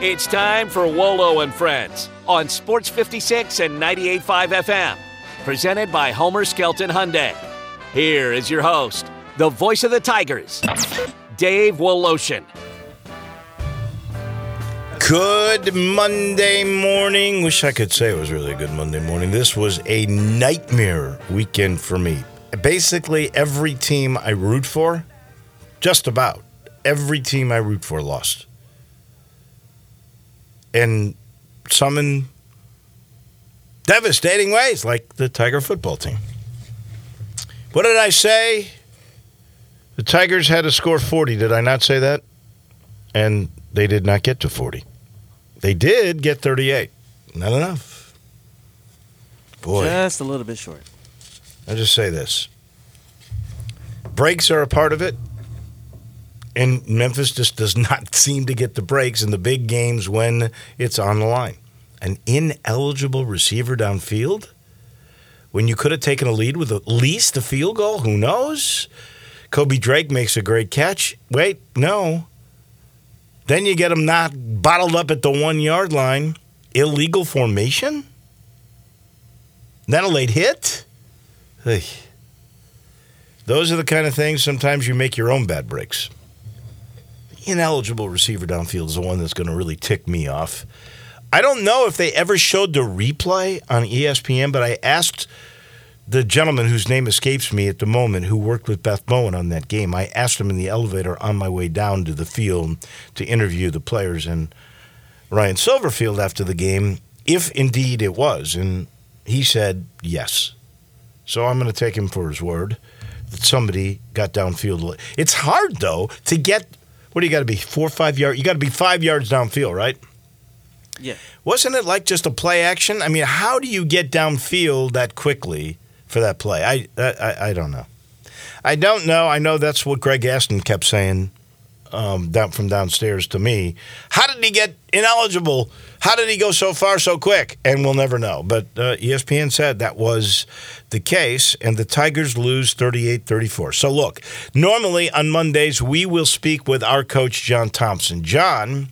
It's time for Wolo and Friends on Sports 56 and 98.5 FM. Presented by Homer Skelton Hyundai. Here is your host, the voice of the Tigers, Dave Woloshin. Good Monday morning. Wish I could say it was really a good Monday morning. This was a nightmare weekend for me. Basically, every team I root for, just about every team I root for lost. And some in devastating ways, like the Tiger football team. What did I say? The Tigers had to score 40. Did I not say that? And they did not get to 40. They did get 38. Not enough. Boy. Just a little bit short. I'll just say this. Breaks are a part of it. And Memphis just does not seem to get the breaks in the big games when it's on the line. An ineligible receiver downfield? When you could have taken a lead with at least a field goal? Who knows? Koby Drake makes a great catch. Wait, no. Then you get him not bottled up at the one yard line. Illegal formation? Then a late hit? Hey. Those are the kind of things sometimes you make your own bad breaks. Ineligible receiver downfield is the one that's going to really tick me off. I don't know if they ever showed the replay on ESPN, but I asked the gentleman whose name escapes me at the moment who worked with Beth Bowen on that game. I asked him in the elevator on my way down to the field to interview the players and Ryan Silverfield after the game if indeed it was. And he said yes. So I'm going to take him for his word that somebody got downfield. It's hard, though, to get, what do you got to be, four or five yards? You got to be five yards downfield, right? Yeah. Wasn't it like just a play action? I mean, how do you get downfield that quickly for that play? I I, I don't know. I don't know. I know that's what Greg Gaston kept saying um, down from downstairs to me. How did he get ineligible? How did he go so far so quick? And we'll never know. But uh, ESPN said that was the case, and the Tigers lose 38 34. So, look, normally on Mondays, we will speak with our coach, John Thompson. John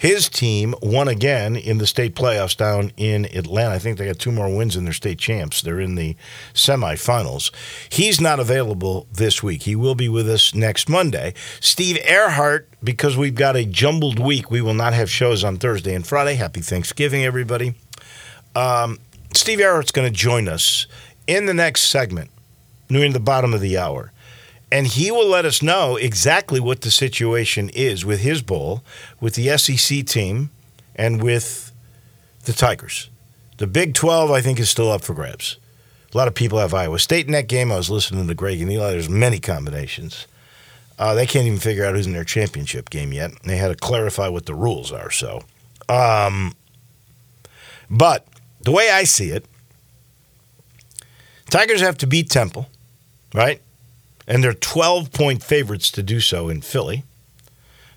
his team won again in the state playoffs down in Atlanta. I think they got two more wins in their state champs. They're in the semifinals. He's not available this week. He will be with us next Monday. Steve Ehrhart, because we've got a jumbled week, we will not have shows on Thursday and Friday. Happy Thanksgiving, everybody. Um, Steve Ehrhart's going to join us in the next segment, near the bottom of the hour and he will let us know exactly what the situation is with his bowl, with the SEC team, and with the Tigers. The Big 12, I think, is still up for grabs. A lot of people have Iowa State in that game. I was listening to Greg and Eli. There's many combinations. Uh, they can't even figure out who's in their championship game yet. They had to clarify what the rules are. So, um, but the way I see it, Tigers have to beat Temple, right? and they're 12 point favorites to do so in Philly.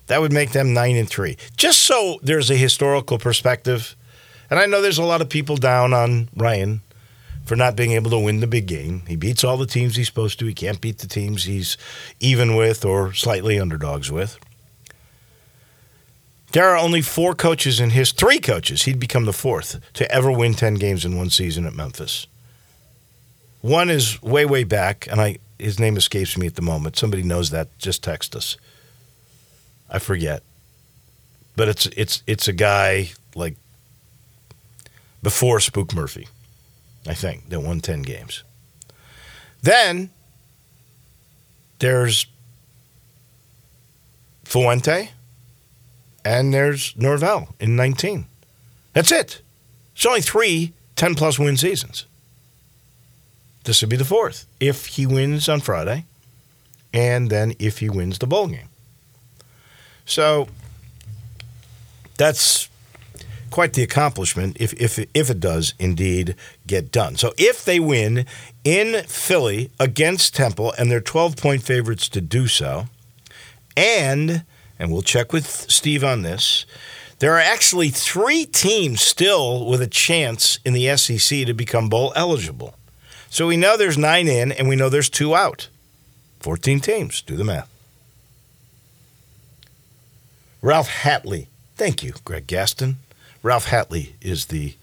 That would make them 9 and 3. Just so there's a historical perspective. And I know there's a lot of people down on Ryan for not being able to win the big game. He beats all the teams he's supposed to. He can't beat the teams he's even with or slightly underdogs with. There are only four coaches in his three coaches. He'd become the fourth to ever win 10 games in one season at Memphis. One is way, way back, and I his name escapes me at the moment. Somebody knows that. Just text us. I forget, but it's it's it's a guy like before Spook Murphy, I think that won ten games. Then there's Fuente, and there's Norvell in nineteen. That's it. It's only three 10 plus win seasons. This would be the fourth if he wins on Friday, and then if he wins the bowl game. So that's quite the accomplishment if, if, if it does indeed get done. So if they win in Philly against Temple, and they're 12 point favorites to do so, and, and we'll check with Steve on this, there are actually three teams still with a chance in the SEC to become bowl eligible. So we know there's nine in, and we know there's two out. 14 teams. Do the math. Ralph Hatley Thank you, Greg Gaston. Ralph Hatley is the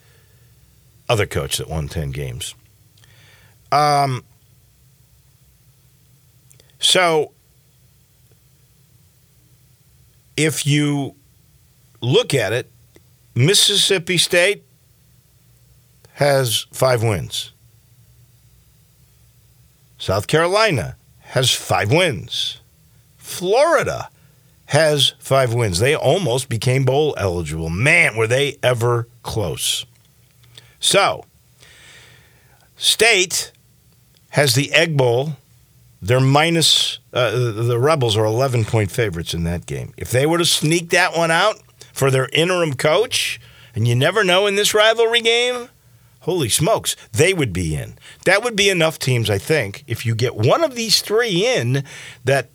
other coach that won 10 games. Um, so, if you look at it, Mississippi State has five wins. South Carolina has five wins. Florida has five wins. They almost became bowl eligible. Man, were they ever close. So, State has the Egg Bowl. They're minus, uh, the Rebels are 11 point favorites in that game. If they were to sneak that one out for their interim coach, and you never know in this rivalry game, holy smokes, they would be in. That would be enough teams, I think, if you get one of these three in, that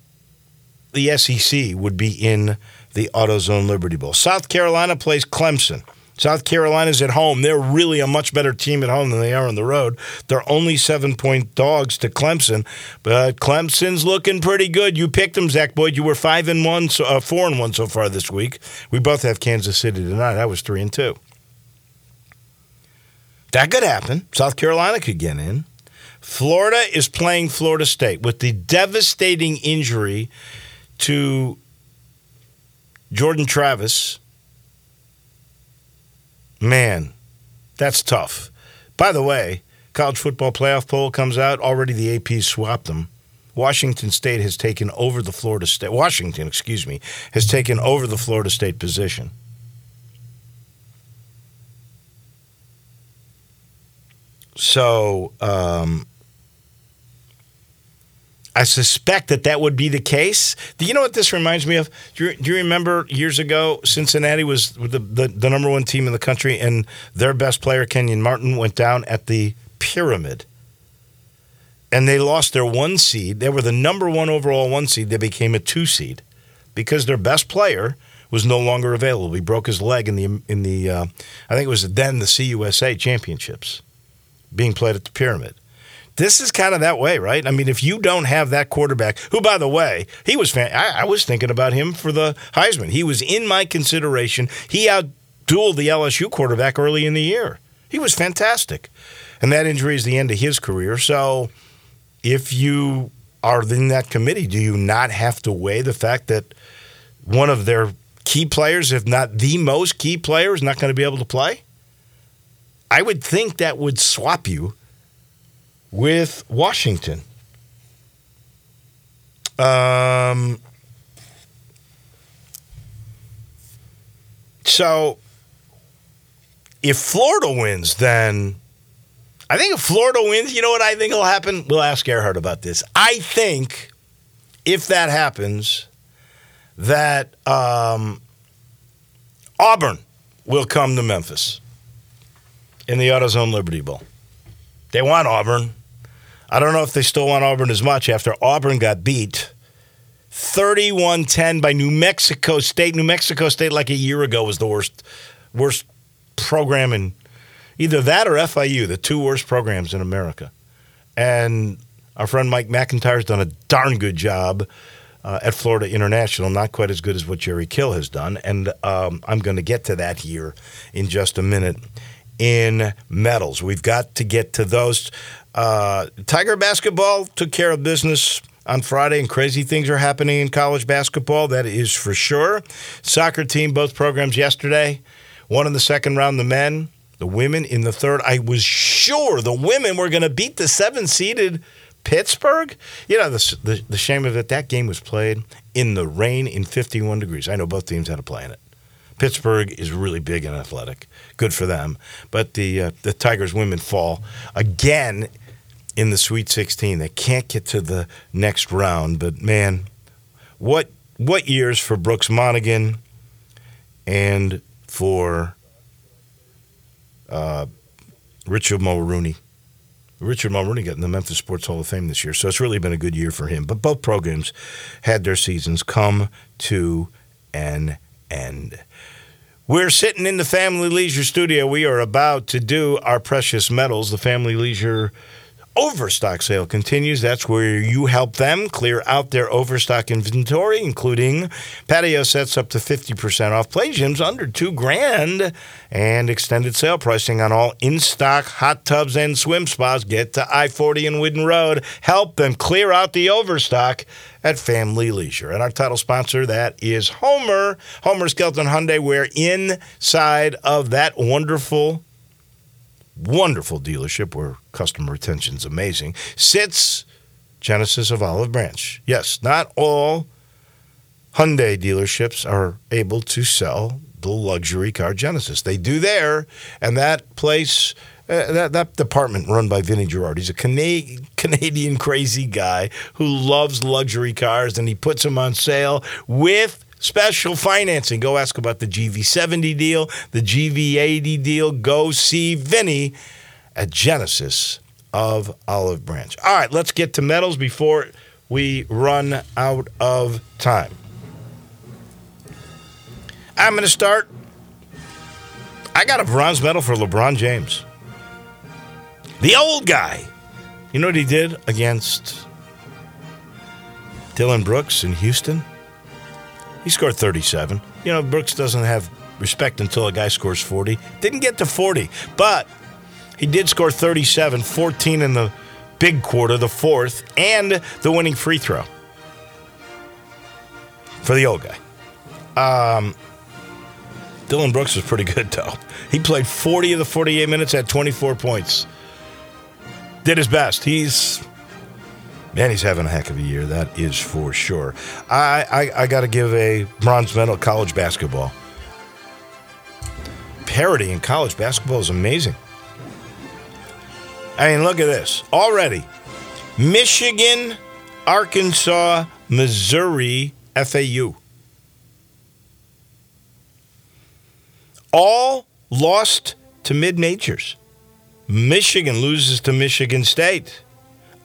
the SEC would be in the AutoZone Liberty Bowl. South Carolina plays Clemson. South Carolina's at home. They're really a much better team at home than they are on the road. They're only seven point dogs to Clemson, but Clemson's looking pretty good. You picked them, Zach Boyd. You were five and one, so, uh, four and one so far this week. We both have Kansas City tonight. I was three and two. That could happen. South Carolina could get in. Florida is playing Florida State with the devastating injury to Jordan Travis Man, that's tough. By the way, college football playoff poll comes out. Already the AP swapped them. Washington State has taken over the Florida State. Washington, excuse me, has taken over the Florida State position. So um, I suspect that that would be the case. Do you know what this reminds me of? Do you, do you remember years ago, Cincinnati was the, the, the, number one team in the country, and their best player, Kenyon Martin, went down at the pyramid. And they lost their one seed. They were the number one overall one seed. They became a two seed because their best player was no longer available. He broke his leg in the in the uh, I think it was then the CUSA championships being played at the pyramid this is kind of that way, right? I mean, if you don't have that quarterback, who, by the way, he was fan- I, I was thinking about him for the Heisman. He was in my consideration. He outdueled the LSU quarterback early in the year. He was fantastic, and that injury is the end of his career. So, if you are in that committee, do you not have to weigh the fact that one of their key players, if not the most key player, is not going to be able to play? I would think that would swap you with Washington. Um, so if Florida wins, then I think if Florida wins, you know what I think will happen? We'll ask Ehrhart about this. I think if that happens, that um, Auburn will come to Memphis in the AutoZone Liberty Bowl. They want Auburn. I don't know if they still want Auburn as much after Auburn got beat 31 10 by New Mexico State. New Mexico State, like a year ago, was the worst, worst program in either that or FIU, the two worst programs in America. And our friend Mike MacIntyre's done a darn good job uh, at Florida International, not quite as good as what Jerry Kill has done. And um, I'm going to get to that here in just a minute in medals. We've got to get to those. Uh, Tiger basketball took care of business on Friday, and crazy things are happening in college basketball. That is for sure. Soccer team, both programs yesterday. One in the second round, the men. The women in the third. I was sure the women were going to beat the seven seeded Pittsburgh. You know, the, the, the shame of it, that game was played in the rain in 51 degrees. I know both teams had to play in it. Pittsburgh is really big and athletic. Good for them. But the uh, the Tigers women fall again in the Sweet 16. They can't get to the next round. But man, what what years for Brooks Monaghan and for uh, Richard Mulrooney. Richard Mulrooney got in the Memphis Sports Hall of Fame this year, so it's really been a good year for him. But both programs had their seasons come to an end. We're sitting in the Family Leisure studio. We are about to do our precious medals. The Family Leisure overstock sale continues. That's where you help them clear out their overstock inventory, including patio sets up to 50% off, play gyms under two grand, and extended sale pricing on all in stock hot tubs and swim spas. Get to I 40 and Whitten Road. Help them clear out the overstock at Family Leisure. And our title sponsor, that is Homer, Homer Skelton Hyundai, where inside of that wonderful wonderful dealership where customer retention is amazing, sits Genesis of Olive Branch. Yes, not all Hyundai dealerships are able to sell the luxury car Genesis. They do there, and that place. Uh, that, that department run by Vinny Gerard. He's a Cana- Canadian crazy guy who loves luxury cars and he puts them on sale with special financing. Go ask about the GV70 deal, the GV80 deal. Go see Vinny at Genesis of Olive Branch. All right, let's get to medals before we run out of time. I'm going to start. I got a bronze medal for LeBron James. The old guy. You know what he did against Dillon Brooks in Houston? He scored 37. You know, Brooks doesn't have respect until a guy scores 40. Didn't get to 40, but he did score 37, 14 in the big quarter, the fourth, and the winning free throw for the old guy. Um, Dillon Brooks was pretty good, though. He played 40 of the 48 minutes at 24 points. Did his best. He's Man, he's having a heck of a year. That is for sure. I I, I got to give a bronze medal college basketball. Parity in college basketball is amazing. I mean, look at this already. Michigan, Arkansas, Missouri, FAU. All lost to mid majors. Michigan loses to Michigan State.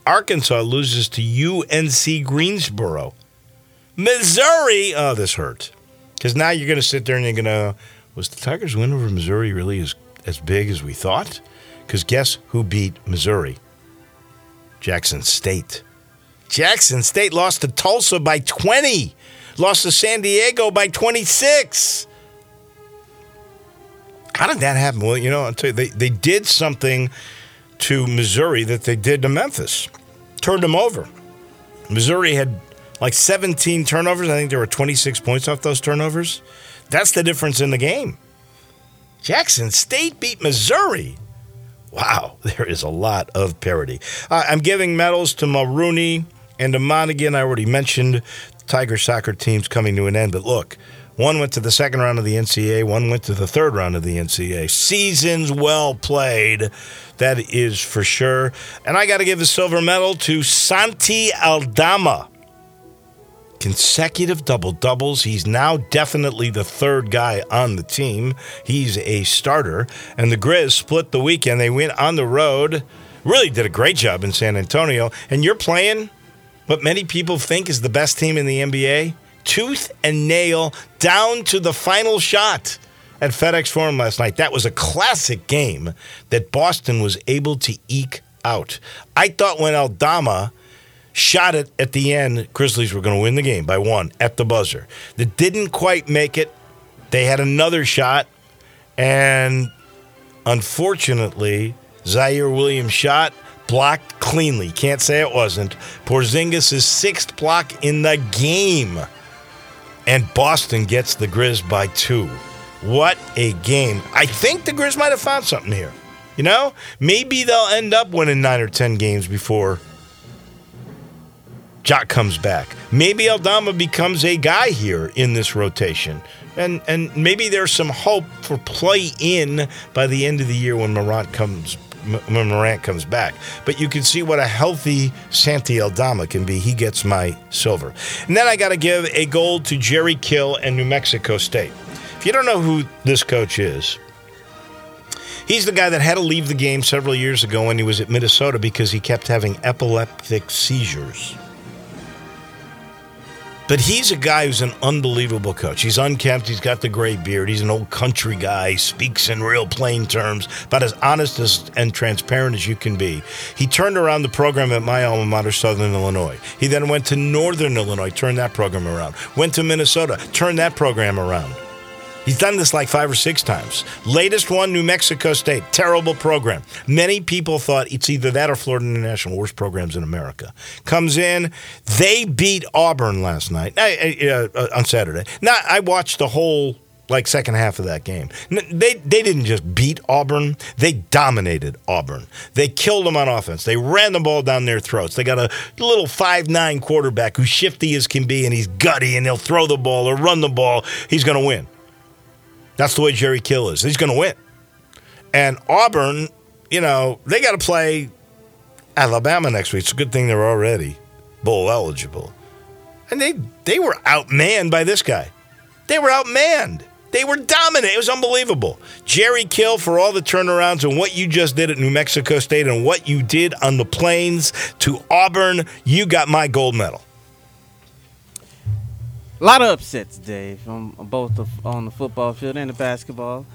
Arkansas loses to UNC Greensboro. Missouri, oh, this hurts. Because now you're going to sit there and you're going to, was the Tigers' win over Missouri really as, as big as we thought? Because guess who beat Missouri? Jackson State. Jackson State lost to Tulsa by 20, lost to San Diego by 26. How did that happen? Well, you know, I'll tell you, they, they did something to Missouri that they did to Memphis. Turned them over. Missouri had like 17 turnovers. I think there were 26 points off those turnovers. That's the difference in the game. Jackson State beat Missouri. Wow, there is a lot of parity. Uh, I'm giving medals to Mulrooney and to Monaghan. I already mentioned Tiger soccer teams coming to an end, but look, one went to the second round of the NCAA, one went to the third round of the NCAA. Seasons well played, that is for sure. And I got to give the silver medal to Santi Aldama. Consecutive double doubles. He's now definitely the third guy on the team. He's a starter. And the Grizz split the weekend. They went on the road. Really did a great job in San Antonio. And you're playing what many people think is the best team in the NBA tooth and nail down to the final shot at FedEx Forum last night. That was a classic game that Boston was able to eke out. I thought when Aldama shot it at the end, Grizzlies were going to win the game by one at the buzzer. They didn't quite make it. They had another shot, and unfortunately, Ziaire Williams shot blocked cleanly. Can't say it wasn't. Porzingis' sixth block in the game and Boston gets the Grizz by two. What a game. I think the Grizz might have found something here. You know, maybe they'll end up winning nine or 10 games before Jock comes back. Maybe Aldama becomes a guy here in this rotation. And and maybe there's some hope for play in by the end of the year when Morant comes when Morant comes back. But you can see what a healthy Santi Aldama can be. He gets my silver. And then I got to give a gold to Jerry Kill and New Mexico State. If you don't know who this coach is, he's the guy that had to leave the game several years ago when he was at Minnesota because he kept having epileptic seizures. But he's a guy who's an unbelievable coach. He's unkempt. He's got the gray beard. He's an old country guy. He speaks in real plain terms, about as honest as, and transparent as you can be. He turned around the program at my alma mater, Southern Illinois. He then went to Northern Illinois, turned that program around. Went to Minnesota, turned that program around. He's done this like five or six times. Latest one, New Mexico State. Terrible program. Many people thought it's either that or Florida International, worst programs in America. Comes in, they beat Auburn last night, uh, uh, on Saturday. Now, I watched the whole like second half of that game. They they didn't just beat Auburn; they dominated Auburn. They killed them on offense. They ran the ball down their throats. They got a little five nine quarterback who's shifty as can be, and he's gutty, and he'll throw the ball or run the ball. He's going to win. That's the way Jerry Kill is. He's going to win. And Auburn, you know, they got to play Alabama next week. It's a good thing they're already bowl eligible. And they they were outmanned by this guy. They were outmanned. They were dominant. It was unbelievable. Jerry Kill for all the turnarounds and what you just did at New Mexico State and what you did on the plains to Auburn. You got my gold medal. A lot of upsets, Dave, on both the, on the football field and the basketball.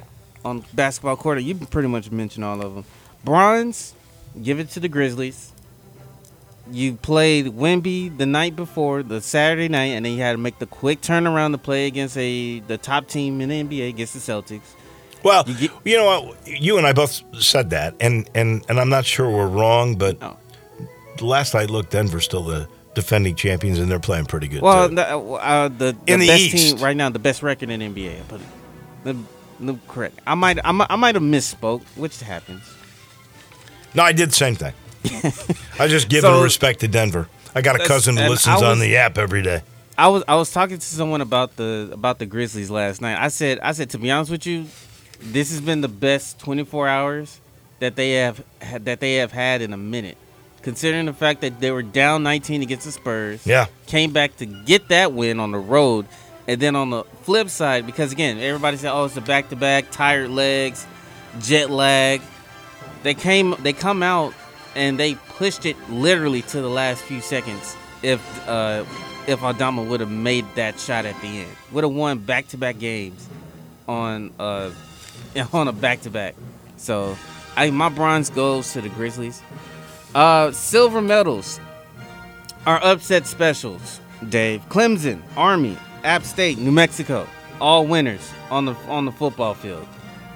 On basketball court, you pretty much mentioned all of them. Bronze, give it to the Grizzlies. You played Wemby the night before, the Saturday night, and then you had to make the quick turnaround to play against a the top team in the NBA against the Celtics. Well, you, get, you know what? You and I both said that, and and and I'm not sure we're wrong, but oh. last I looked, Denver's still the defending champions, and they're playing pretty good. Well, too. the, uh, the, the, in the best East. team right now, the best record in NBA. But the, the, correct. I might, I might, I might have misspoke, which happens. No, I did the same thing. I just give so, respect to Denver. I got a cousin who listens was, on the app every day. I was I was talking to someone about the about the Grizzlies last night. I said I said to be honest with you, this has been the best 24 hours that they have that they have had in a minute considering the fact that they were down 19 against the Spurs. Yeah. Came back to get that win on the road. And then on the flip side, because again, everybody said, oh, it's a back to back, tired legs, jet lag. They came, they come out and they pushed it literally to the last few seconds. If uh, if Aldama would have made that shot at the end, would have won back to back games on uh, on a back to back. So, I my bronze goes to the Grizzlies. Uh, silver medals are upset specials. Dave, Clemson, Army, App State, New Mexico, all winners on the on the football field.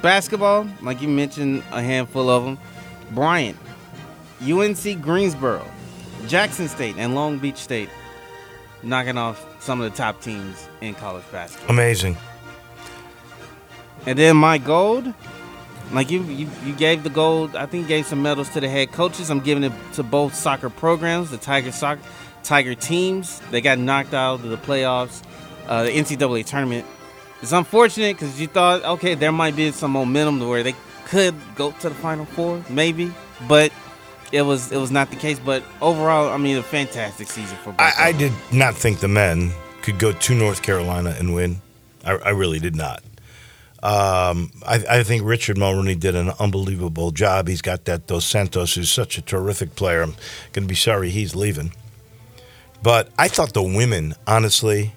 Basketball, like you mentioned, a handful of them. Bryant, UNC Greensboro, Jackson State, and Long Beach State, knocking off some of the top teams in college basketball. Amazing. And then my gold, like you, you, you gave the gold. I think you gave some medals to the head coaches. I'm giving it to both soccer programs, the Tiger soccer, Tiger teams. They got knocked out of the playoffs, uh, the NCAA tournament. It's unfortunate because you thought, okay, there might be some momentum to where they could go to the Final Four, maybe, but it was it was not the case. But overall, I mean, a fantastic season for. Both I, I did not think the men could go to North Carolina and win. I, I really did not. Um, I, I, think Richard Mulrooney did an unbelievable job. He's got that Dos Santos, who's such a terrific player. I'm going to be sorry he's leaving. But I thought the women, honestly,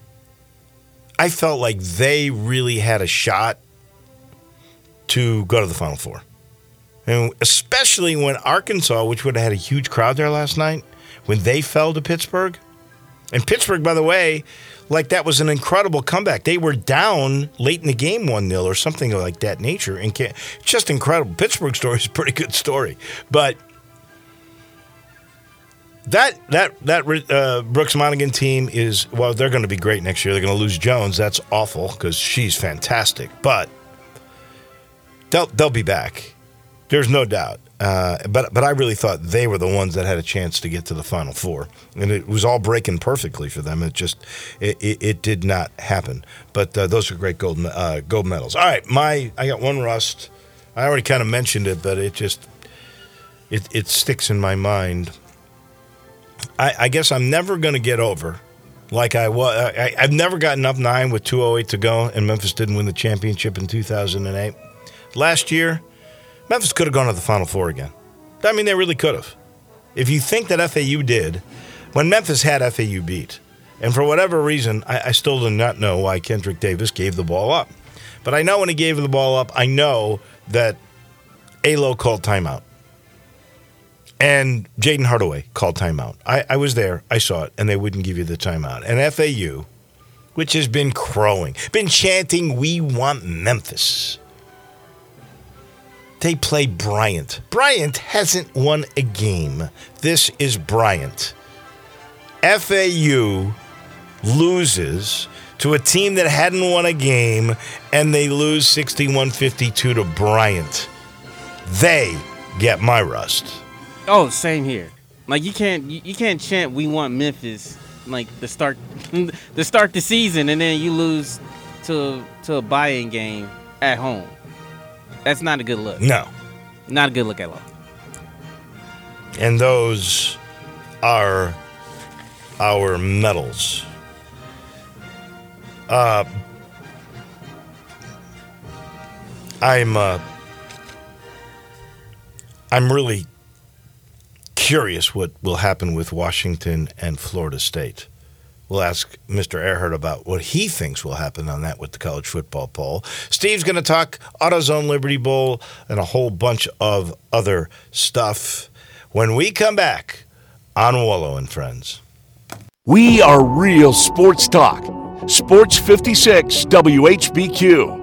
I felt like they really had a shot to go to the Final Four. And especially when Arkansas, which would have had a huge crowd there last night, when they fell to Pittsburgh. And Pittsburgh, by the way, like that was an incredible comeback. They were down late in the game 1 0 or something like that nature. And just incredible. Pittsburgh story is a pretty good story. But that that that uh, Brooks Monaghan team is well, they're going to be great next year. They're going to lose Jones. That's awful because she's fantastic, but they'll they'll be back. There's no doubt. Uh, but but I really thought they were the ones that had a chance to get to the final four, and it was all breaking perfectly for them. It just it, it, it did not happen. But uh, those are great gold uh, gold medals. All right, my I got one rust. I already kind of mentioned it, but it just it it sticks in my mind. I, I guess I'm never going to get over like I was. I, I've never gotten up nine with 208 to go, and Memphis didn't win the championship in 2008. Last year Memphis could have gone to the Final Four again. I mean, they really could have. If you think that FAU did, when Memphis had FAU beat, And for whatever reason, I, I still do not know why Kendric Davis gave the ball up. But I know when he gave the ball up, I know that Alo called timeout. And Jayden Hardaway called timeout. I, I was there, I saw it, and they wouldn't give you the timeout. And FAU, which has been crowing, been chanting, We want Memphis. They play Bryant. Bryant hasn't won a game. This is Bryant. FAU loses to a team that hadn't won a game and they lose 61 52 to Bryant. They get my rust. Oh, same here. Like you can't you, can't chant we want Memphis like the start the start the season and then you lose to to a buy-in game at home. That's not a good look. No. Not a good look at all. And those are our medals. Uh, I'm uh, I'm really curious what will happen with Washington and Florida State. We'll ask Mr. Ehrhart about what he thinks will happen on that with the college football poll. Steve's going to talk AutoZone Liberty Bowl and a whole bunch of other stuff when we come back on Wolo and Friends. We are real sports talk. Sports 56 WHBQ.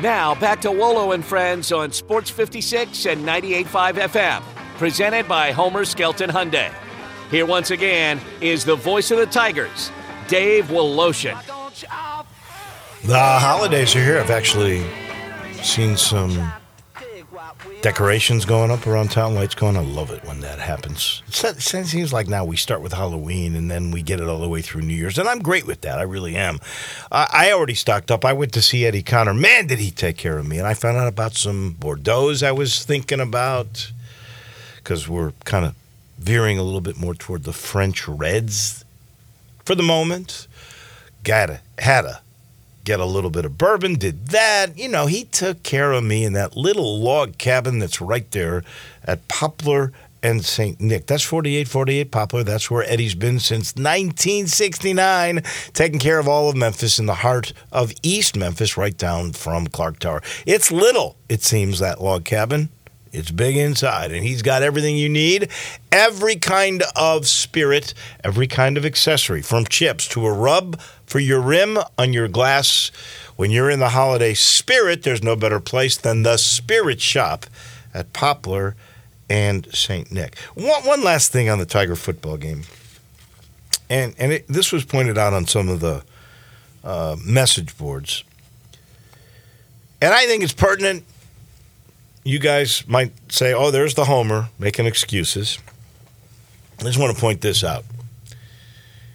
Now back to Wolo and Friends on Sports 56 and 98.5 FM, presented by Homer Skelton Hyundai. Here once again is the voice of the Tigers, Dave Woloshin. The holidays are here. I've actually seen some decorations going up around town, lights going. I love it when that happens. It seems like now we start with Halloween and then we get it all the way through New Year's, and I'm great with that. I really am. I already stocked up. I went to see Eddie Connor. Man, did he take care of me! And I found out about some Bordeaux's I was thinking about because we're kind of veering a little bit more toward the French reds for the moment. Got a had a get a little bit of bourbon, did that. You know, he took care of me in that little log cabin that's right there at Poplar and St. Nick. That's 4848 Poplar. That's where Eddie's been since 1969, taking care of all of Memphis in the heart of East Memphis, right down from Clark Tower. It's little, it seems, that log cabin. It's big inside, and he's got everything you need. Every kind of spirit, every kind of accessory, from chips to a rub for your rim on your glass. When you're in the holiday spirit, there's no better place than the Spirit Shop at Poplar and St. Nick. One, one last thing on the Tiger football game, and and it, this was pointed out on some of the uh, message boards, and I think it's pertinent you guys might say, oh, there's the homer making excuses. I just want to point this out.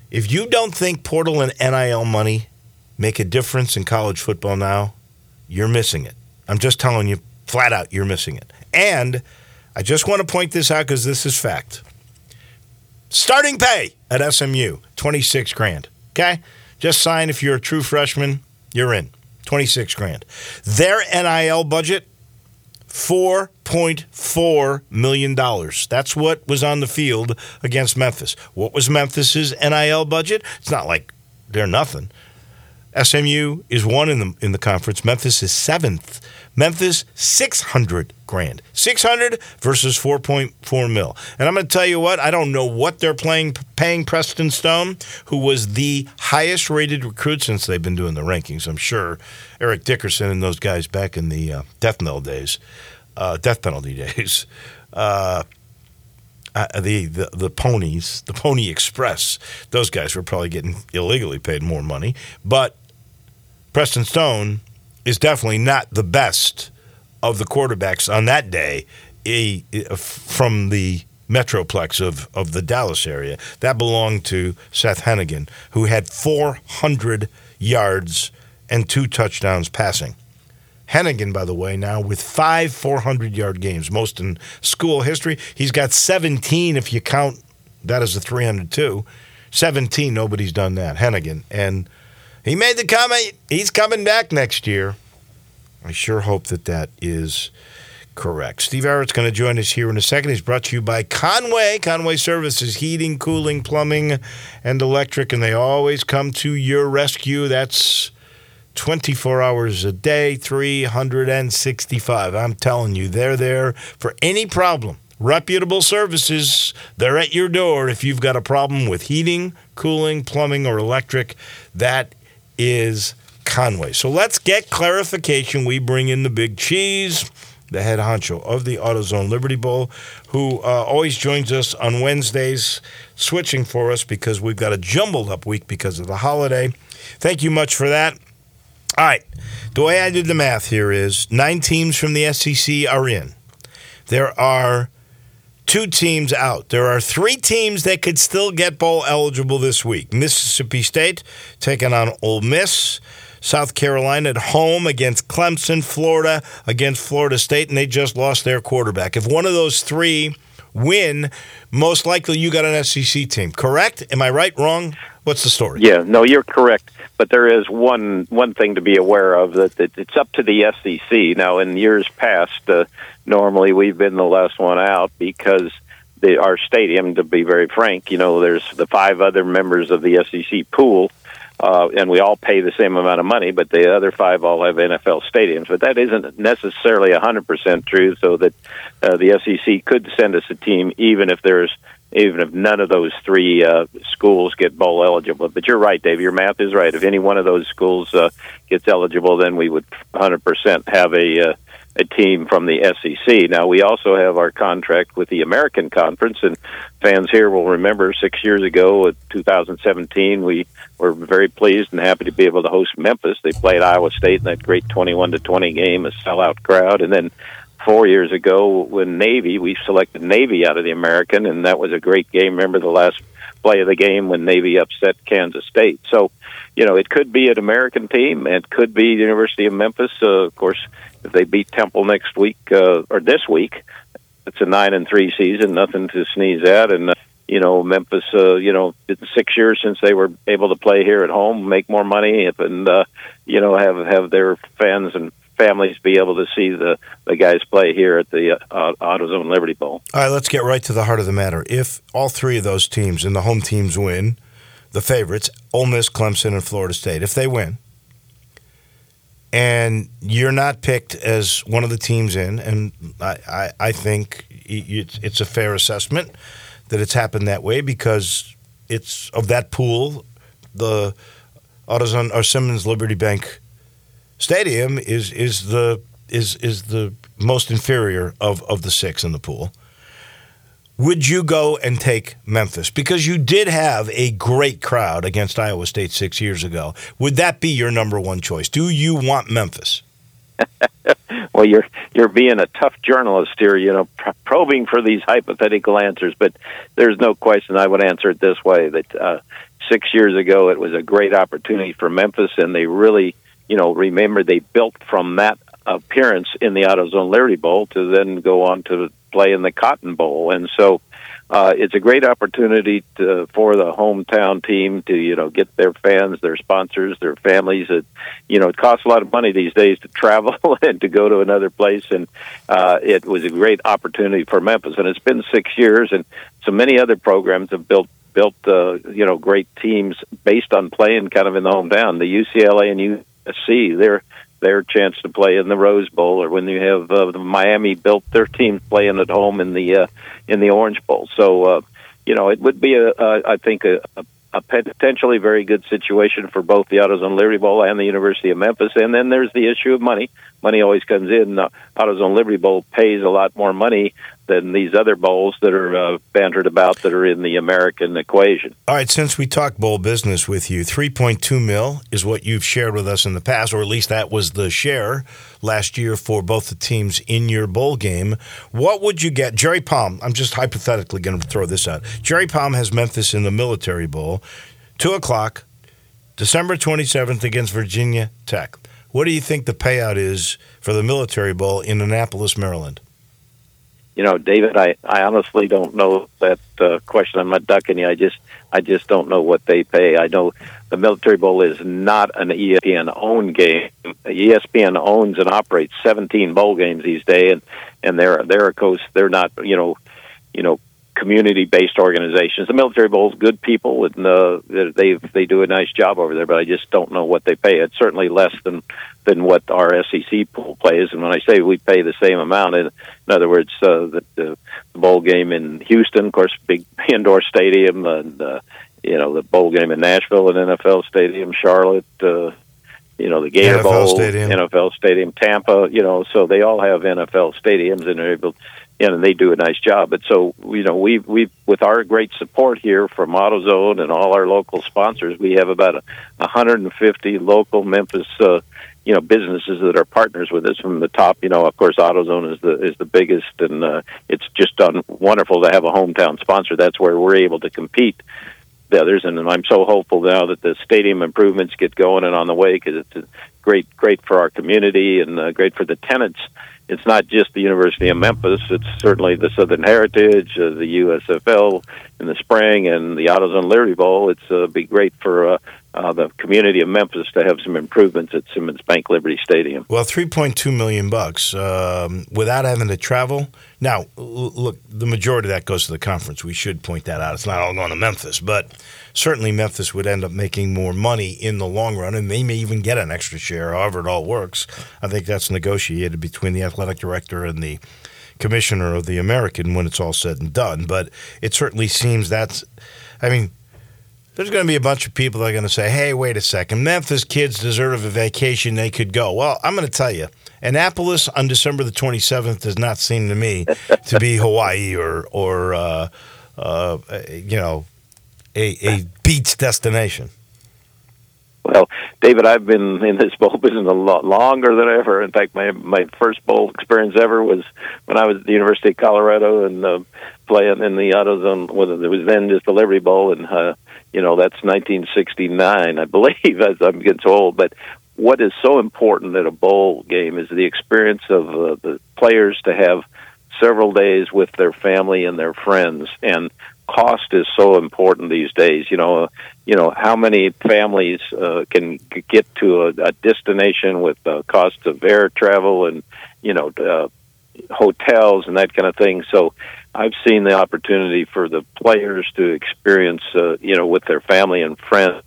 If you don't think portal and NIL money make a difference in college football now, you're missing it. I'm just telling you flat out, you're missing it. And I just want to point this out because this is fact. Starting pay at SMU, 26 grand. Okay? Just sign if you're a true freshman, you're in. 26 grand. Their NIL budget, $4.4 million. That's what was on the field against Memphis. What was Memphis's NIL budget? It's not like they're nothing. SMU is one in the in the conference. Memphis is seventh. Memphis six hundred grand. Six hundred versus four point four mil. And I'm going to tell you what. I don't know what they're playing paying Preston Stone, who was the highest rated recruit since they've been doing the rankings. I'm sure Eric Dickerson and those guys back in the uh, death knell days, uh, death penalty days. Uh, uh, the, the the ponies, the Pony Express, those guys were probably getting illegally paid more money. But Preston Stone is definitely not the best of the quarterbacks on that day a, a, from the metroplex of, of the Dallas area. That belonged to Seth Henigan, who had 400 yards and two touchdowns passing. Henigan, by the way, now with five 400 yard games, most in school history. He's got 17 if you count that as a 302. 17, nobody's done that. Henigan. And he made the comment he's coming back next year. I sure hope that that is correct. Steve Ehrhart's going to join us here in a second. He's brought to you by Conway. Conway Services, heating, cooling, plumbing, and electric, and they always come to your rescue. That's 24 hours a day, 365. I'm telling you, they're there for any problem. Reputable services, they're at your door if you've got a problem with heating, cooling, plumbing, or electric. That is Conway. So let's get clarification. We bring in the big cheese, the head honcho of the AutoZone Liberty Bowl, who uh, always joins us on Wednesdays, switching for us because we've got a jumbled up week because of the holiday. Thank you much for that. All right. The way I did the math here is nine teams from the SEC are in. There are two teams out. There are three teams that could still get bowl eligible this week. Mississippi State taking on Ole Miss. South Carolina at home against Clemson, Florida against Florida State, and they just lost their quarterback. If one of those three win, most likely you got an SEC team. Correct? Am I right? Wrong? What's the story? Yeah, no, you're correct. But there is one one thing to be aware of that, that it's up to the SEC. Now, in years past, uh, normally we've been the last one out because the, our stadium, to be very frank, you know, there's the five other members of the SEC pool uh, and we all pay the same amount of money, but the other five all have NFL stadiums. But that isn't necessarily 100% true, so that uh, the SEC could send us a team even if there's even if none of those three uh, schools get bowl eligible. But you're right, Dave. Your math is right. If any one of those schools uh, gets eligible, then we would 100% have a uh, a team from the SEC. Now we also have our contract with the American Conference, and fans here will remember six years ago, uh, 2017, we were very pleased and happy to be able to host Memphis. They played Iowa State in that great 21 to 20 game, a sellout crowd, and then four years ago when Navy, we selected Navy out of the American, and that was a great game. Remember the last play of the game when Navy upset Kansas State. So, you know, it could be an American team. It could be the University of Memphis. Uh, of course, if they beat Temple next week uh, or this week, it's a nine and three season, nothing to sneeze at. And uh, you know, Memphis, uh, you know, it's six years since they were able to play here at home, make more money, and uh, you know, have have their fans and families be able to see the, the guys play here at the uh, AutoZone Liberty Bowl. All right, let's get right to the heart of the matter. If all three of those teams and the home teams win, the favorites, Ole Miss, Clemson, and Florida State, if they win, and you're not picked as one of the teams in, and I, I, I think it's a fair assessment that it's happened that way because it's of that pool, the AutoZone or Simmons Liberty Bank Stadium is is the is is the most inferior of, of the six in the pool would you go and take Memphis? Because you did have a great crowd against Iowa State six years ago. Would that be your number one choice? Do you want Memphis? well, you're you're being a tough journalist here, you know, pr- probing for these hypothetical answers. But there's no question I would answer it this way: that uh, six years ago it was a great opportunity for Memphis, and they really, you know, remember they built from that appearance in the AutoZone Liberty Bowl to then go on to play in the Cotton Bowl, and so uh, it's a great opportunity to, for the hometown team to you know get their fans, their sponsors, their families. It you know it costs a lot of money these days to travel and to go to another place, and uh, it was a great opportunity for Memphis. And it's been six years, and so many other programs have built built uh, you know great teams based on playing kind of in the hometown. The UCLA and USC, they're their chance to play in the Rose Bowl, or when you have uh, the Miami built their team playing at home in the uh, in the Orange Bowl. So, uh, you know, it would be a, a I think a, a a potentially very good situation for both the AutoZone Liberty Bowl and the University of Memphis. And then there's the issue of money. Money always comes in. The AutoZone Liberty Bowl pays a lot more money than these other bowls that are uh, bantered about that are in the American equation. All right, since we talked bowl business with you, 3.2 mil is what you've shared with us in the past, or at least that was the share last year for both the teams in your bowl game. What would you get? Jerry Palm, I'm just hypothetically going to throw this out. Jerry Palm has Memphis in the Military Bowl, 2 o'clock, December 27th against Virginia Tech. What do you think the payout is for the Military Bowl in Annapolis, Maryland? You know, David, I, I honestly don't know that uh, question. I'm not ducking you. I just I just don't know what they pay. I know the Military Bowl is not an ESPN owned game. ESPN owns and operates 17 bowl games these days, and and they're they're of course they're not you know you know community based organizations. The Military bowl's good people, and uh, they they do a nice job over there. But I just don't know what they pay. It's certainly less than than what our SEC pool plays. And when I say we pay the same amount, in, in other words, uh, the, the bowl game in Houston, of course, big indoor stadium, and uh, you know the bowl game in Nashville, an NFL stadium, Charlotte. Uh, you know the Gator NFL Bowl, stadium. NFL Stadium, Tampa. You know, so they all have NFL stadiums, and they're able and they do a nice job. But so you know, we we with our great support here from AutoZone and all our local sponsors, we have about a 150 local Memphis. Uh, you know businesses that are partners with us from the top. You know, of course, AutoZone is the is the biggest, and uh, it's just done wonderful to have a hometown sponsor. That's where we're able to compete the others, and I'm so hopeful now that the stadium improvements get going and on the way because it's great great for our community and uh, great for the tenants it's not just the University of Memphis. It's certainly the Southern Heritage, uh, the USFL in the spring, and the AutoZone Liberty Bowl. It's uh, be great for uh, uh, the community of Memphis to have some improvements at Simmons Bank Liberty Stadium. Well, three point two million bucks um, without having to travel. Now, l- look, the majority of that goes to the conference. We should point that out. It's not all going to Memphis, but certainly Memphis would end up making more money in the long run, and they may even get an extra share. However, it all works. I think that's negotiated between the athletic director and the commissioner of the American when it's all said and done. But it certainly seems that's. I mean, there's going to be a bunch of people that are going to say, hey, wait a second, Memphis kids deserve a vacation. They could go. Well, I'm going to tell you, Annapolis on December the 27th does not seem to me to be Hawaii or, or uh, uh, you know, a, a beach destination. Well, David, I've been in this bowl business a lot longer than ever. In fact, my my first bowl experience ever was when I was at the University of Colorado and uh, playing in the AutoZone. Well, it was then just the Liberty Bowl, and uh, you know that's 1969, I believe. As I'm getting so old, but what is so important at a bowl game is the experience of uh, the players to have several days with their family and their friends, and cost is so important these days. You know, you know how many families uh, can get to a, a destination with the cost of air travel and you know uh, hotels and that kind of thing. So I've seen the opportunity for the players to experience, uh, you know, with their family and friends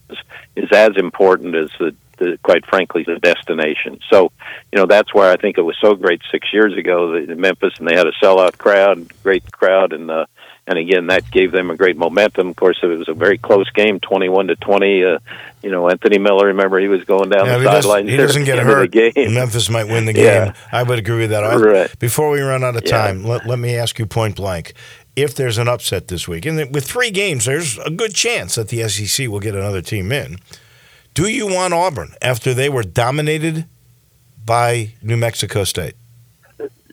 is as important as the, the, quite frankly, the destination. So, you know, that's why I think it was so great six years ago in Memphis, and they had a sellout crowd, great crowd, and uh, and again that gave them a great momentum. Of course, it was a very close game, twenty-one to twenty. Uh, you know, Anthony Miller. Remember, he was going down Yeah, the if he, does, sideline. he doesn't get hurt. The game. Memphis might win the game. Yeah. I would agree with that. I- Right. Before we run out of Yeah. time, let, let me ask you point blank. If there's an upset this week, and with three games, there's a good chance that the SEC will get another team in. Do you want Auburn after they were dominated by New Mexico State?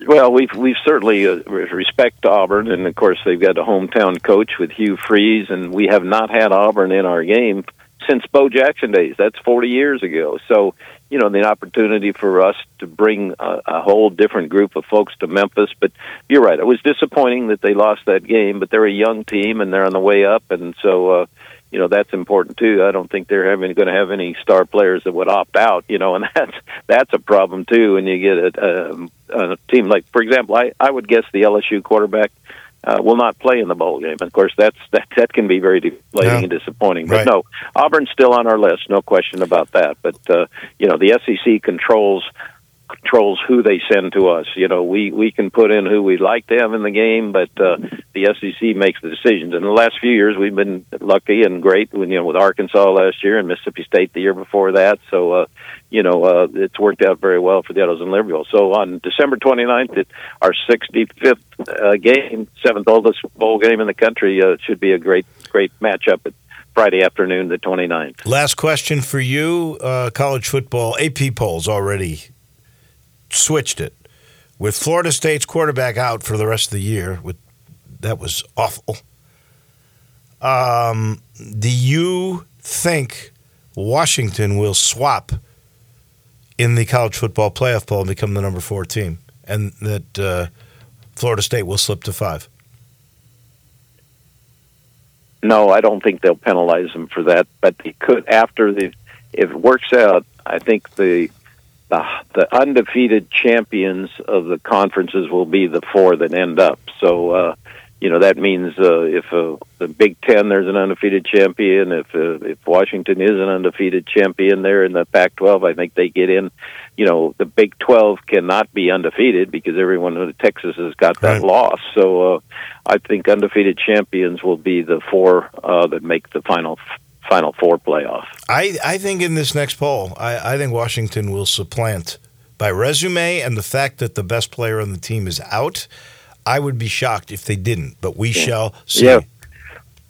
Well, we've we've certainly uh, respect Auburn, and of course they've got a hometown coach with Hugh Freeze, and we have not had Auburn in our game since Bo Jackson days. That's forty years ago. So you know the opportunity for us to bring a, a whole different group of folks to Memphis. But you're right; it was disappointing that they lost that game, but they're a young team and they're on the way up, and so. uh you know that's important too. I don't think they're having going to have any star players that would opt out. You know, and that's that's a problem too. When you get a, a, a team like, for example, I I would guess the LSU quarterback uh, will not play in the bowl game. Of course, that's that that can be very deflating Yeah. and disappointing. Right. But no, Auburn's still on our list, no question about that. But uh, you know, the SEC controls controls who they send to us. You know, we we can put in who we'd like to have in the game, but uh, the SEC makes the decisions. In the last few years, we've been lucky and great. When, you know, with Arkansas last year and Mississippi State the year before that. So, uh, you know, uh, it's worked out very well for the Eddles and Liberal. So on December 29th, it, our 65th uh, game, seventh oldest bowl game in the country, uh, should be a great great matchup at Friday afternoon, the 29th. Last question for you. Uh, college football AP polls already switched it with Florida State's quarterback out for the rest of the year. With that was awful. Um, do you think Washington will swap in the college football playoff poll and become the number four team, and that uh, Florida State will slip to five? No, I don't think they'll penalize them for that, but they could after the if it works out. I think the the the undefeated champions of the conferences will be the four that end up. So uh, you know that means uh, if uh, the Big Ten there's an undefeated champion, if uh, if Washington is an undefeated champion there in the Pac-12, I think they get in. You know the Big 12 cannot be undefeated because everyone in Texas has got that Right. loss. So uh, I think undefeated champions will be the four uh, that make the final final four playoff. I, I think in this next poll, I, I think Washington will supplant by resume and the fact that the best player on the team is out. I would be shocked if they didn't, but we shall see. Yeah.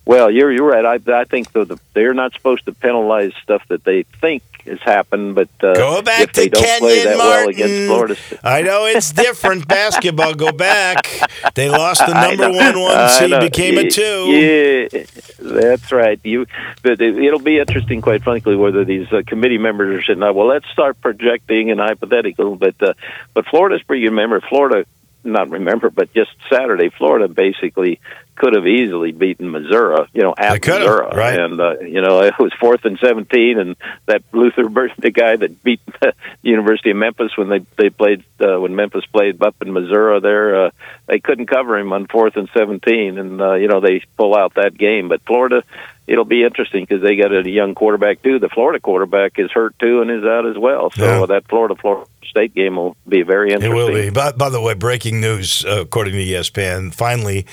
Well, you're you're right. I I think though the, they're not supposed to penalize stuff that they think has happened, but uh, Go back if they to don't play Kenyon that well against Florida State. I know it's different basketball. Go back. They lost the number one one seed, became a two. Yeah, that's right. You, but it- it'll be interesting, quite frankly, whether these uh, committee members are sitting. Well, let's start projecting and hypothetical. But uh, but Florida's pretty. Remember, Florida. Not remember, but just Saturday, Florida basically could have easily beaten Missouri. You know, at have, Missouri, right. and uh, you know it was fourth and seventeen, and that Luther the guy that beat the University of Memphis when they they played uh, when Memphis played up in Missouri, there uh, they couldn't cover him on fourth and seventeen, and uh, you know they pull out that game. But Florida, it'll be interesting because they got a young quarterback too. The Florida quarterback is hurt too and is out as well. So Yeah. that Florida Florida State game will be very interesting. It will be. By, by the way, breaking news, uh, according to ESPN, finally,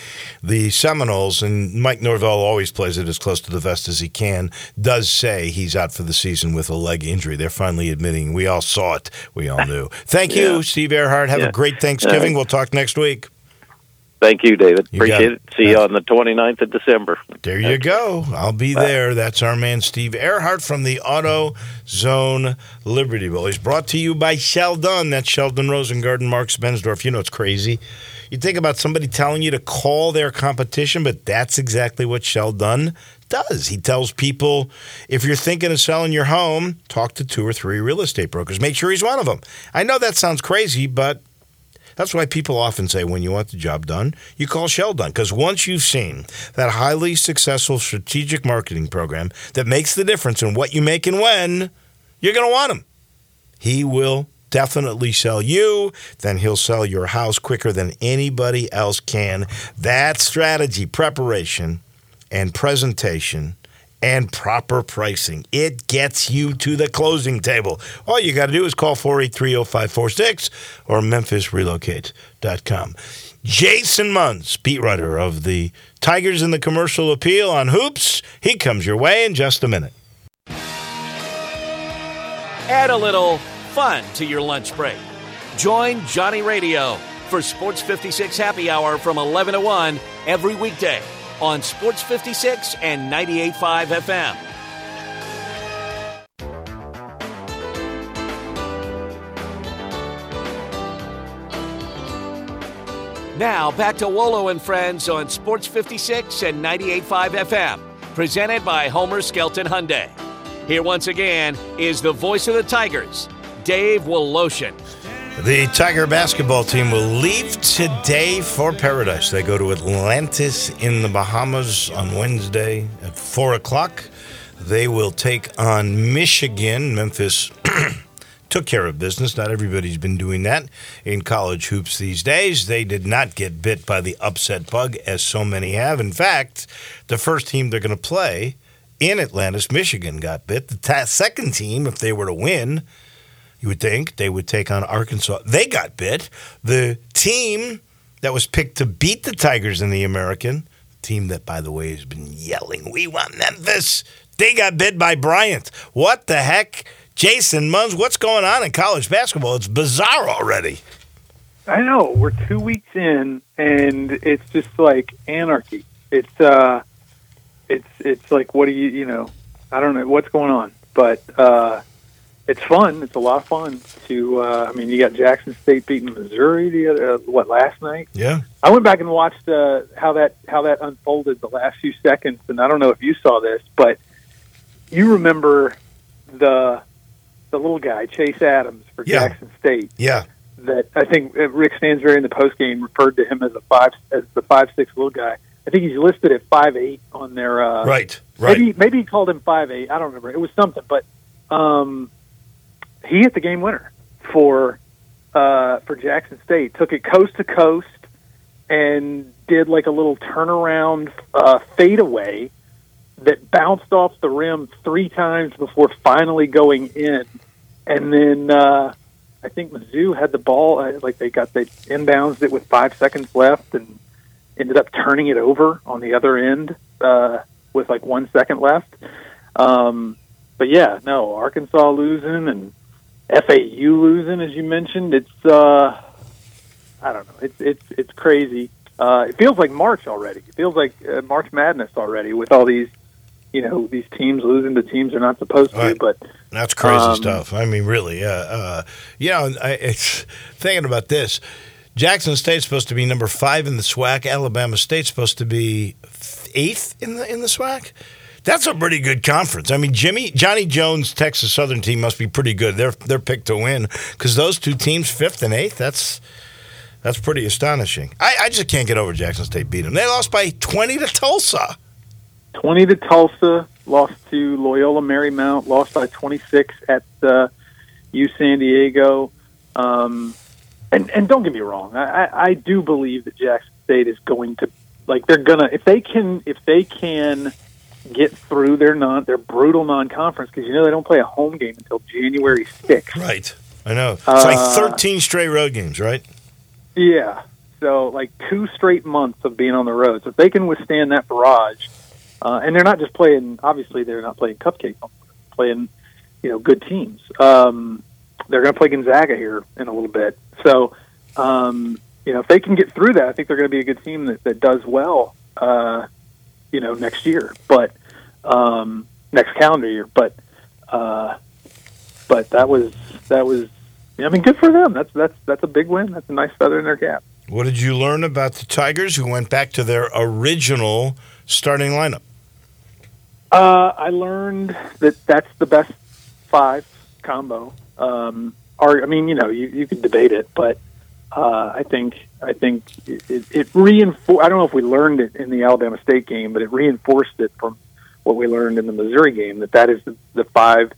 the Seminoles, and Mike Norvell always plays it as close to the vest as he can, does say he's out for the season with a leg injury. They're finally admitting. We all saw it. We all knew. Thank you, Steve Ehrhart. Have a great Thanksgiving. We'll talk next week. Thank you, David. You Appreciate it. it. See you on the 29th of December. There you go. I'll be there. That's our man, Steve Ehrhart from the Auto Zone Liberty Bowl. He's brought to you by Sheldon. That's Sheldon Rosengarten, Mark Spensdorf. You know it's crazy. You think about somebody telling you to call their competition, but that's exactly what Sheldon does. He tells people if you're thinking of selling your home, talk to two or three real estate brokers. Make sure he's one of them. I know that sounds crazy, but that's why people often say when you want the job done, you call Sheldon. Because once you've seen that highly successful strategic marketing program that makes the difference in what you make and when, you're going to want him. He will definitely sell you, then he'll sell your house quicker than anybody else can. That strategy, preparation, and presentation and proper pricing. It gets you to the closing table. All you got to do is call 4830546 or memphisrelocate.com. Jason Munz, beat writer of the Tigers in the Commercial Appeal on Hoops. He comes your way in just a minute. Add a little fun to your lunch break. Join Johnny Radio for Sports 56 Happy Hour from 11 to 1 every weekday on Sports 56 and 98.5 FM. Now back to Wolo and Friends on Sports 56 and 98.5 FM, presented by Homer Skelton Hyundai. Here once again is the voice of the Tigers, Dave Woloshin. The Tiger basketball team will leave today for paradise. They go to Atlantis in the Bahamas on Wednesday at 4 o'clock. They will take on Michigan. Memphis took care of business. Not everybody's been doing that in college hoops these days. They did not get bit by the upset bug, as so many have. In fact, the first team they're going to play in Atlantis, Michigan, got bit. The ta- second team, if they were to win, You would think they would take on Arkansas. They got bit. The team that was picked to beat the Tigers in the American, team that, by the way, has been yelling, We want Memphis. They got bit by Bryant. What the heck? Jason Munz, what's going on in college basketball? It's bizarre already. I know. We're two weeks in, and it's just like anarchy. It's uh, it's it's like what do you you know? I don't know what's going on, but uh, it's fun. It's a lot of fun to. Uh, I mean, you got Jackson State beating Missouri the other, uh, what last night. Yeah, I went back and watched uh, how that how that unfolded the last few seconds, and I don't know if you saw this, but you remember the the little guy Chase Adams for Yeah. Jackson State yeah. that I think uh, Rick Stansberry in the post game referred to him as a five as the five six little guy. I think he's listed at five eight on their uh, Right, right. Maybe maybe he called him five eight. I don't remember. It was something, but um, he hit the game winner for uh, for Jackson State. Took it coast to coast and did like a little turnaround uh, fadeaway that bounced off the rim three times before finally going in, and then. Uh, I think Mizzou had the ball, uh, like they got they inbounds it with five seconds left, and ended up turning it over on the other end uh, with like one second left. Um, but yeah, no, Arkansas losing and FAU losing, as you mentioned. It's uh, I don't know, it's it's it's crazy. Uh, it feels like March already. It feels like uh, March Madness already with all these, you know, these teams losing to teams they're not supposed to. Right. But That's crazy Um, stuff. I mean, really. Uh, uh, you know, I, it's thinking about this. Jackson State's supposed to be number five in the SWAC. Alabama State's supposed to be eighth in the in the SWAC. That's a pretty good conference. I mean, Jimmy Johnny Jones Texas Southern team must be pretty good. They're they're picked to win because those two teams, fifth and eighth. That's that's pretty astonishing. I, I just can't get over Jackson State beat them. They lost by twenty to Tulsa. 20 to Tulsa, lost to Loyola Marymount, lost by 26 at uh, U San Diego. Um, and and don't get me wrong, I, I, I do believe that Jackson State is going to like they're gonna if they can if they can get through their non their brutal non conference because you know they don't play a home game until January 6th. Right. I know. It's Uh, like thirteen straight road games, right? Yeah. So like two straight months of being on the road. So if they can withstand that barrage, uh, and they're not just playing. Obviously, they're not playing cupcake. Playing, you know, good teams. Um, they're going to play Gonzaga here in a little bit. So, um, you know, if they can get through that, I think they're going to be a good team that, that does well. Uh, you know, next year, but um, next calendar year. But uh, but that was that was. I mean, good for them. That's that's that's a big win. That's a nice feather in their cap. What did you learn about the Tigers who went back to their original starting lineup? Uh, I learned that that's the best five combo. Um, or I mean, you know, you, you could debate it, but uh, I think I think it, it, it reinforced. I don't know if we learned it in the Alabama State game, but it reinforced it from what we learned in the Missouri game that that is the, the five.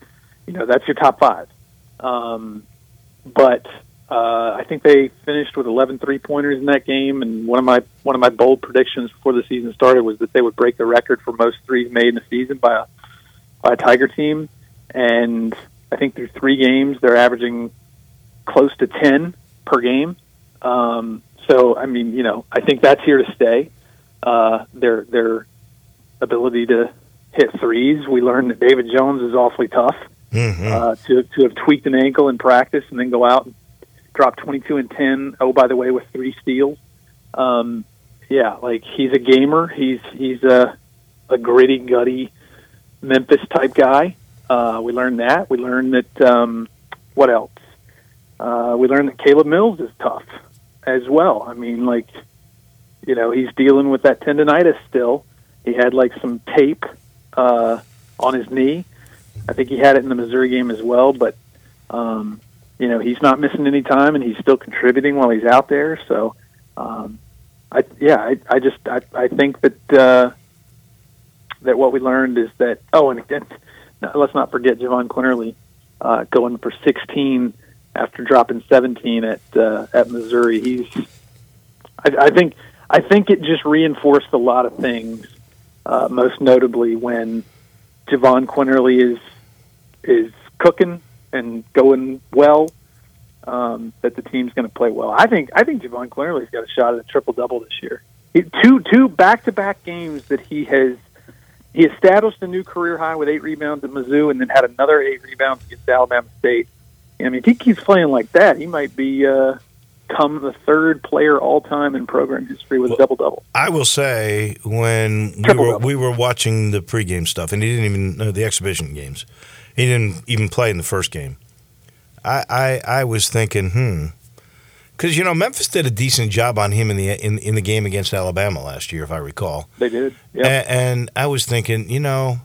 You know, that's your top five. Um, but uh, I think they finished with 11 three pointers in that game, and one of my one of my bold predictions before the season started was that they would break the record for most threes made in a season by a by a Tiger team. And I think through three games, they're averaging close to 10 per game. Um, so I mean, you know, I think that's here to stay. Uh, their their ability to hit threes. We learned that David Jones is awfully tough Mm-hmm. uh, to to have tweaked an ankle in practice and then go out and drop 22 and 10. Oh, by the way, with three steals. Um, yeah, like he's a gamer. He's he's a a gritty, gutty Memphis type guy. Uh, we learned that. We learned that. Um, what else? Uh, we learned that Caleb Mills is tough as well. I mean, like, you know, he's dealing with that tendonitis still. He had like some tape uh, on his knee. I think he had it in the Missouri game as well, but um, you know he's not missing any time and he's still contributing while he's out there. So, um, I yeah, I, I just I, I think that uh, that what we learned is that oh, and again, let's not forget Jahvon Quinerly uh, going for 16 after dropping 17 at uh, at Missouri. He's I, I think I think it just reinforced a lot of things. Uh, most notably when Jahvon Quinerly is is cooking and going well, um, that the team's going to play well. I think I think Jahvon Quinerly's got a shot at a triple double this year. He, two two back to back games that he has he established a new career high with eight rebounds at Mizzou, and then had another eight rebounds against Alabama State. I mean, if he keeps playing like that, he might be uh, come the third player all time in program history with a double double. I will say when we were, we were watching the pregame stuff, and he didn't even uh, the exhibition games. He didn't even play in the first game. I I, I was thinking, hmm, because you know Memphis did a decent job on him in the in, in the game against Alabama last year, if I recall. They did. Yeah. And I was thinking, you know,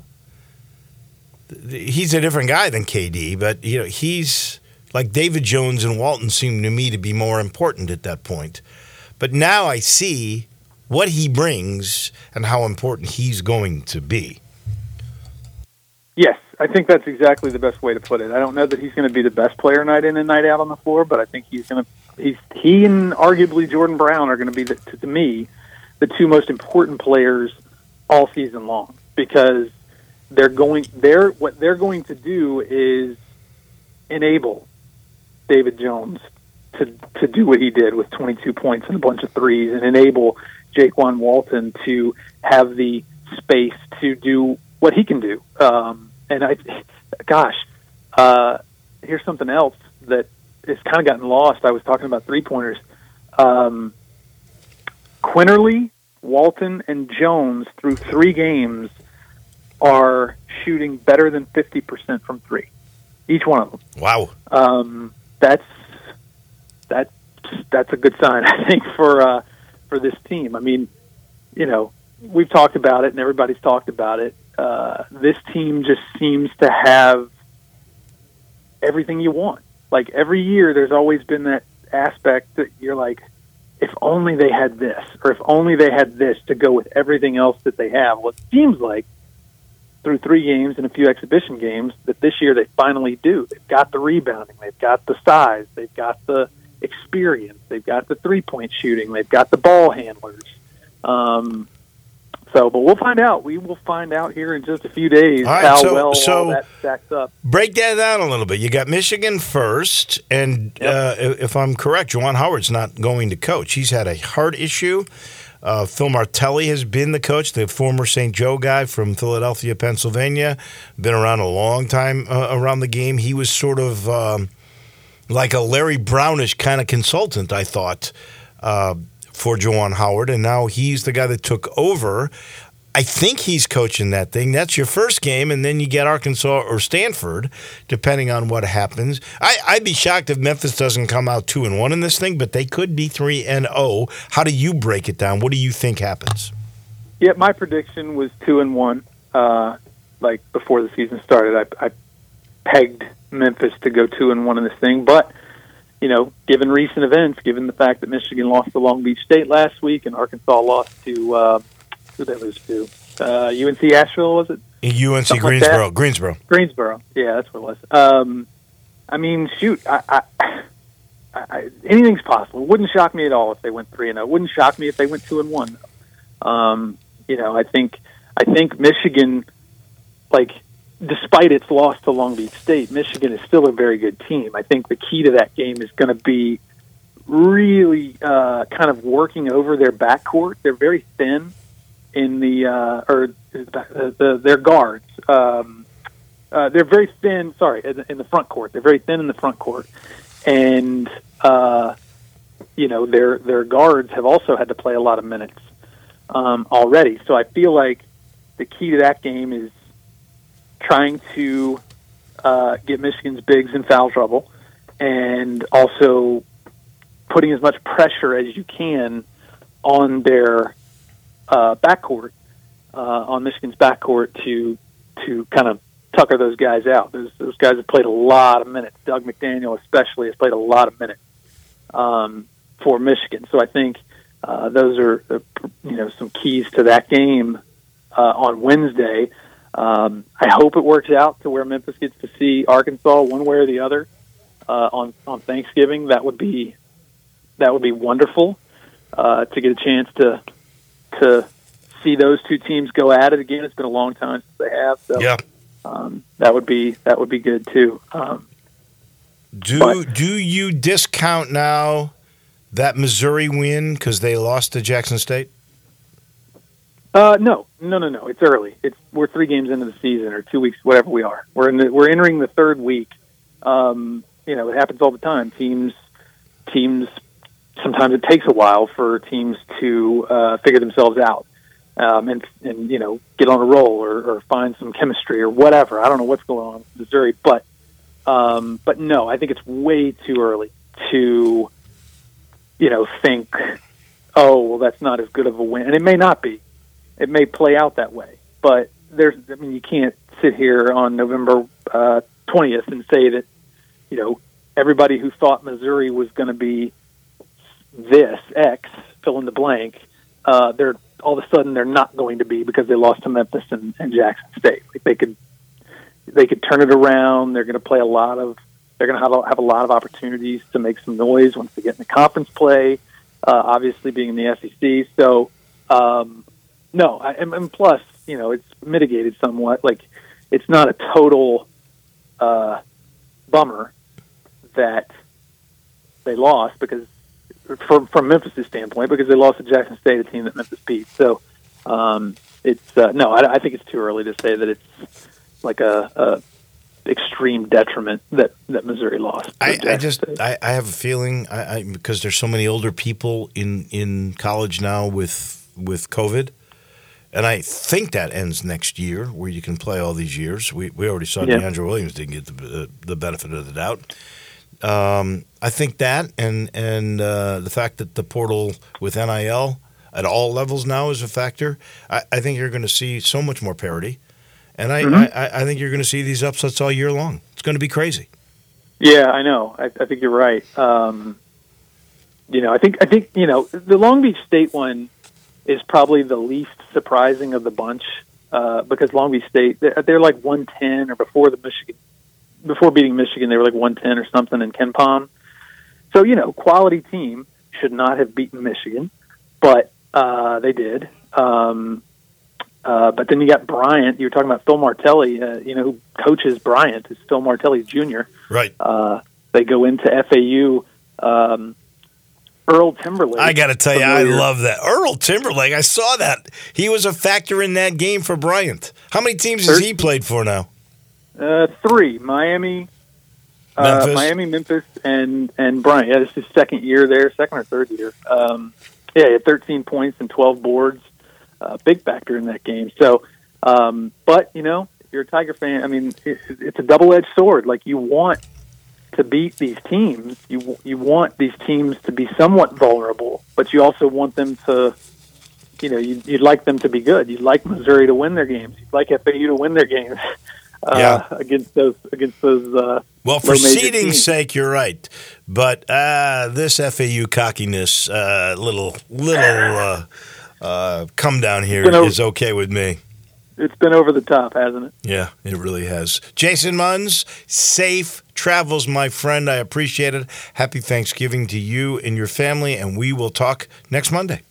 he's a different guy than KD, but you know, he's like David Jones and Walton seem to me to be more important at that point. But now I see what he brings and how important he's going to be. Yes, I think that's exactly the best way to put it. I don't know that he's going to be the best player night in and night out on the floor, but I think he's going to. He's he and arguably Jordan Brown are going to be the, to, to me the two most important players all season long because they're going. They're what they're going to do is enable David Jones to to do what he did with 22 points and a bunch of threes, and enable Jaykwon Walton to have the space to do what he can do. Um, and I, gosh, uh, here's something else that has kind of gotten lost. I was talking about three pointers. Um, Quinerly, Walton, and Jones through three games are shooting better than 50% from three. Each one of them Wow. um, that's that that's a good sign, I think, for uh, for this team. I mean, you know, we've talked about it, and everybody's talked about it. Uh, this team just seems to have everything you want. Like every year, there's always been that aspect that you're like, if only they had this, or if only they had this to go with everything else that they have. Well, it seems like through three games and a few exhibition games that this year they finally do. They've got the rebounding, they've got the size, they've got the experience, they've got the three point shooting, they've got the ball handlers. Um, so, but we'll find out. We will find out here in just a few days right, how so- well so- all that stacks up. Break that down a little bit. You got Michigan first, and uh, if I'm correct, Juwan Howard's not going to coach. He's had a heart issue. Uh, Phil Martelli has been the coach, the former St. Joe guy from Philadelphia, Pennsylvania. Been around a long time uh, around the game. He was sort of um, like a Larry Brownish kind of consultant, I thought, uh, for Juwan Howard, and now he's the guy that took over. I think he's coaching that thing. That's your first game, and then you get Arkansas or Stanford, depending on what happens. I, I'd be shocked if Memphis doesn't come out two and one in this thing, but they could be three and zero. How do you break it down? What do you think happens? Yeah, my prediction was two and one. Uh, like before the season started, I, I pegged Memphis to go two and one in this thing. But you know, given recent events, given the fact that Michigan lost to Long Beach State last week and Arkansas lost to uh, who they lose to uh, UNC Asheville, was it UNC Something Greensboro. that. Greensboro. Greensboro? Yeah, that's what it was. Um, I mean, shoot, I, I, I, I, anything's possible. It wouldn't shock me at all if they went three and zero. Wouldn't shock me if they went two and one. Um, you know, I think I think Michigan, like, despite its loss to Long Beach State, Michigan is still a very good team. I think the key to that game is going to be really uh, kind of working over their backcourt. They're very thin in the uh, or the, the, their guards. Um, uh, they're very thin. Sorry, in the, in the front court, they're very thin in the front court, and uh, you know their their guards have also had to play a lot of minutes um, already. So I feel like the key to that game is trying to uh, get Michigan's bigs in foul trouble, and also putting as much pressure as you can on their uh, backcourt, uh, on Michigan's backcourt to to kind of tucker those guys out. Those those guys have played a lot of minutes. Dug McDaniel especially has played a lot of minutes um, for Michigan. So I think uh, those are uh, you know some keys to that game uh, on Wednesday. Um, I hope it works out to where Memphis gets to see Arkansas one way or the other uh, on on Thanksgiving. That would be that would be wonderful uh, to get a chance to to see those two teams go at it again. It's been a long time since they have. So Yeah. um, that would be that would be good too. Um, Do But- do you discount now that Missouri win because they lost to Jackson State? Uh, no, no, no, no. It's early. It's we're three games into the season, or two weeks, whatever we are. We're in the, we're entering the third week. Um, you know, it happens all the time. Teams, teams. Sometimes it takes a while for teams to uh, figure themselves out, um, and and you know get on a roll or, or find some chemistry or whatever. I don't know what's going on in Missouri, but um, but no, I think it's way too early to you know think, oh well, that's not as good of a win, and it may not be it may play out that way. But there's, I mean, you can't sit here on November uh, twentieth and say that, you know, everybody who thought Missouri was going to be this X fill in the blank, uh, they're all of a sudden they're not going to be because they lost to Memphis and, and Jackson State. Like they could, they could turn it around. They're going to play a lot of. They're going to have a, have a lot of opportunities to make some noise once they get in the conference play. Uh, obviously, being in the SEC, so. Um, no, I, and, and plus, you know, it's mitigated somewhat. Like, it's not a total uh, bummer that they lost because, from from Memphis' standpoint, because they lost to Jackson State, a team that Memphis beat. So, um, it's uh, no, I, I think it's too early to say that it's like a, a extreme detriment that that Missouri lost. I, I just I, I have a feeling I, I because there's so many older people in in college now with with COVID, and I think that ends next year where you can play all these years. We we already saw Yeah. DeAndre Williams didn't get the uh, the benefit of the doubt. Um, I think that and and uh, the fact that the portal with NIL at all levels now is a factor. I, I think you're going to see so much more parity, and I, I, I think you're going to see these upsets all year long. It's going to be crazy. Yeah, I know. I, I think you're right. Um, you know, I think I think you know the Long Beach State one is probably the least surprising of the bunch uh, because Long Beach State they're, they're like 110 or before the Michigan before beating Michigan they were like 110 or something in KenPom. So you know, quality team should not have beaten Michigan, but uh, they did. Um, uh, but then you got Bryant. You were talking about Phil Martelli. Uh, you know who coaches Bryant is Phil Martelli Jr. Right. Uh, they go into FAU. Um, Earl Timberlake. I got to tell you, I love that. Earl Timberlake, I saw that. He was a factor in that game for Bryant. How many teams has he played for now? Uh, three: Miami, uh, Miami, Memphis, and and Bryant. Yeah, this is his second year there, second or third year. Um, yeah, he had 13 points and 12 boards. Uh, big factor in that game. So, um, but you know, if you're a Tiger fan, I mean, it, it's a double-edged sword. Like you want to beat these teams, you you want these teams to be somewhat vulnerable, but you also want them to, you know, you, you'd like them to be good. You'd like Missouri to win their games. You'd like FAU to win their games uh, Yeah. against those against those. Uh, Well, for seeding's sake, you're right. But uh, this FAU cockiness, uh, little little uh, uh, come down here is okay with me. It's been over the top, hasn't it? Yeah, it really has. Jason Munz, safe travels, my friend. I appreciate it. Happy Thanksgiving to you and your family, and we will talk next Monday.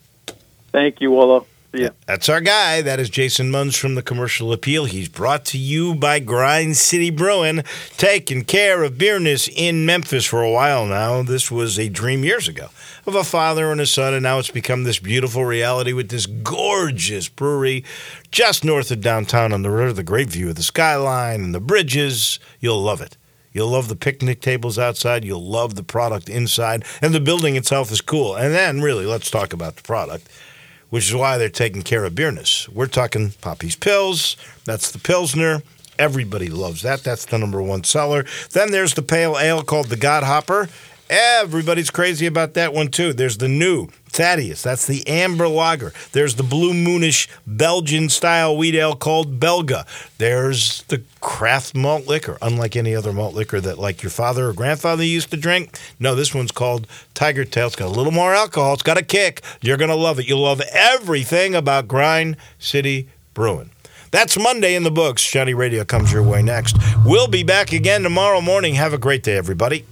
Thank you, Wolo. See ya. That's our guy. That is Jason Munz from the Commercial Appeal. He's brought to you by Grind City Brewing, taking care of beerness in Memphis for a while now. This was a dream years ago of a father and a son, and now it's become this beautiful reality with this gorgeous brewery just north of downtown on the river, the great view of the skyline and the bridges. You'll love it. You'll love the picnic tables outside. You'll love the product inside. And the building itself is cool. And then, really, let's talk about the product which is why they're taking care of beerness. We're talking Poppy's Pills. That's the Pilsner. Everybody loves that. That's the number one seller. Then there's the pale ale called the God Hopper. Everybody's crazy about that one too. There's the new Thaddeus. That's the amber lager. There's the blue moonish Belgian style wheat ale called Belga. There's the craft malt liquor, unlike any other malt liquor that like your father or grandfather used to drink. No, this one's called Tiger Tail. It's got a little more alcohol. It's got a kick. You're gonna love it. You'll love everything about Grind City Brewing. That's Monday in the books. Johnny Radio comes your way next. We'll be back again tomorrow morning. Have a great day, everybody.